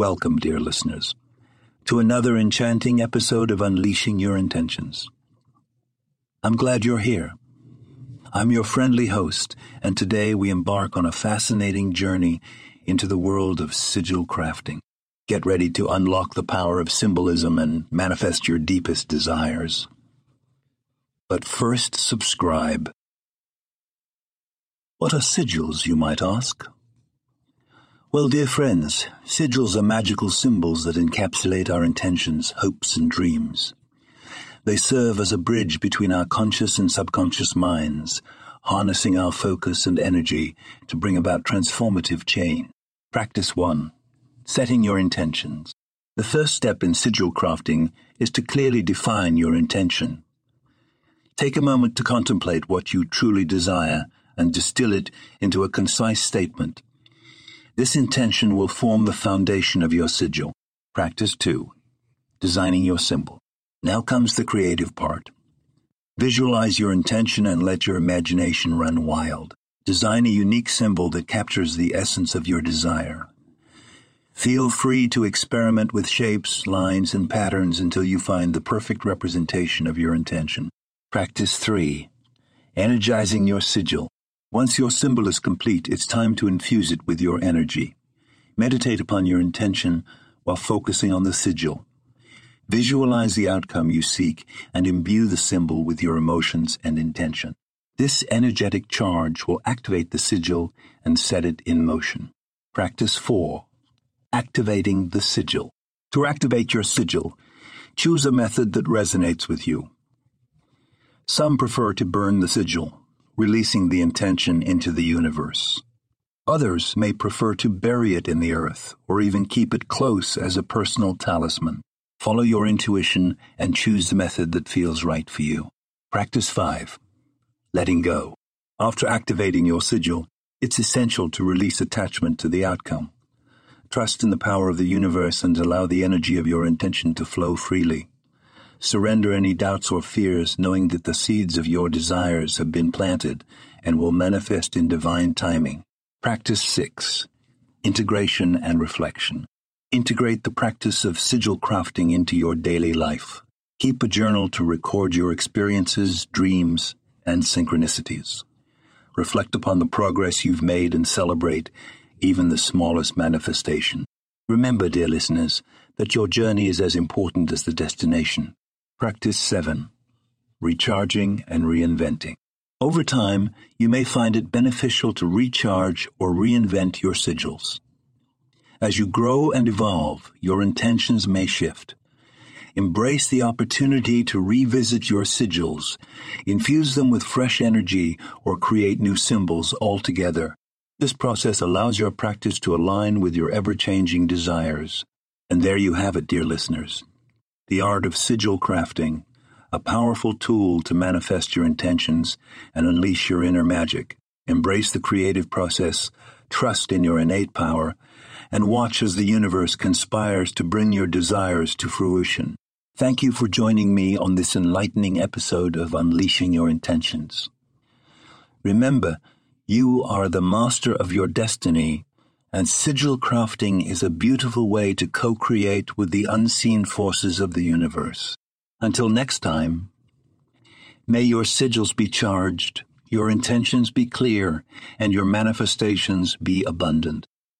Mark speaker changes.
Speaker 1: Welcome, dear listeners, to another enchanting episode of Unleashing Your Intentions. I'm glad you're here. I'm your friendly host, and today we embark on a fascinating journey into the world of sigil crafting. Get ready to unlock the power of symbolism and manifest your deepest desires. But first, subscribe. What are sigils, you might ask? Well, dear friends, sigils are magical symbols that encapsulate our intentions, hopes, and dreams. They serve as a bridge between our conscious and subconscious minds, harnessing our focus and energy to bring about transformative change. Practice 1. Setting your intentions. The first step in sigil crafting is to clearly define your intention. Take a moment to contemplate what you truly desire and distill it into a concise statement. This intention will form the foundation of your sigil. Practice 2. Designing your symbol. Now comes the creative part. Visualize your intention and let your imagination run wild. Design a unique symbol that captures the essence of your desire. Feel free to experiment with shapes, lines, and patterns until you find the perfect representation of your intention. Practice 3. Energizing your sigil. Once your symbol is complete, it's time to infuse it with your energy. Meditate upon your intention while focusing on the sigil. Visualize the outcome you seek and imbue the symbol with your emotions and intention. This energetic charge will activate the sigil and set it in motion. Practice 4. Activating the sigil. To activate your sigil, choose a method that resonates with you. Some prefer to burn the sigil, releasing the intention into the universe. Others may prefer to bury it in the earth or even keep it close as a personal talisman. Follow your intuition and choose the method that feels right for you. Practice 5. Letting go. After activating your sigil, it's essential to release attachment to the outcome. Trust in the power of the universe and allow the energy of your intention to flow freely. Surrender any doubts or fears, knowing that the seeds of your desires have been planted and will manifest in divine timing. Practice 6. Integration and Reflection. Integrate the practice of sigil crafting into your daily life. Keep a journal to record your experiences, dreams, and synchronicities. Reflect upon the progress you've made and celebrate even the smallest manifestation. Remember, dear listeners, that your journey is as important as the destination. Practice 7 Recharging and Reinventing. Over time, you may find it beneficial to recharge or reinvent your sigils. As you grow and evolve, your intentions may shift. Embrace the opportunity to revisit your sigils, infuse them with fresh energy, or create new symbols altogether. This process allows your practice to align with your ever changing desires. And there you have it, dear listeners the art of sigil crafting, a powerful tool to manifest your intentions and unleash your inner magic. Embrace the creative process, trust in your innate power, and watch as the universe conspires to bring your desires to fruition. Thank you for joining me on this enlightening episode of Unleashing Your Intentions. Remember, you are the master of your destiny and sigil crafting is a beautiful way to co create with the unseen forces of the universe. Until next time, may your sigils be charged, your intentions be clear, and your manifestations be abundant.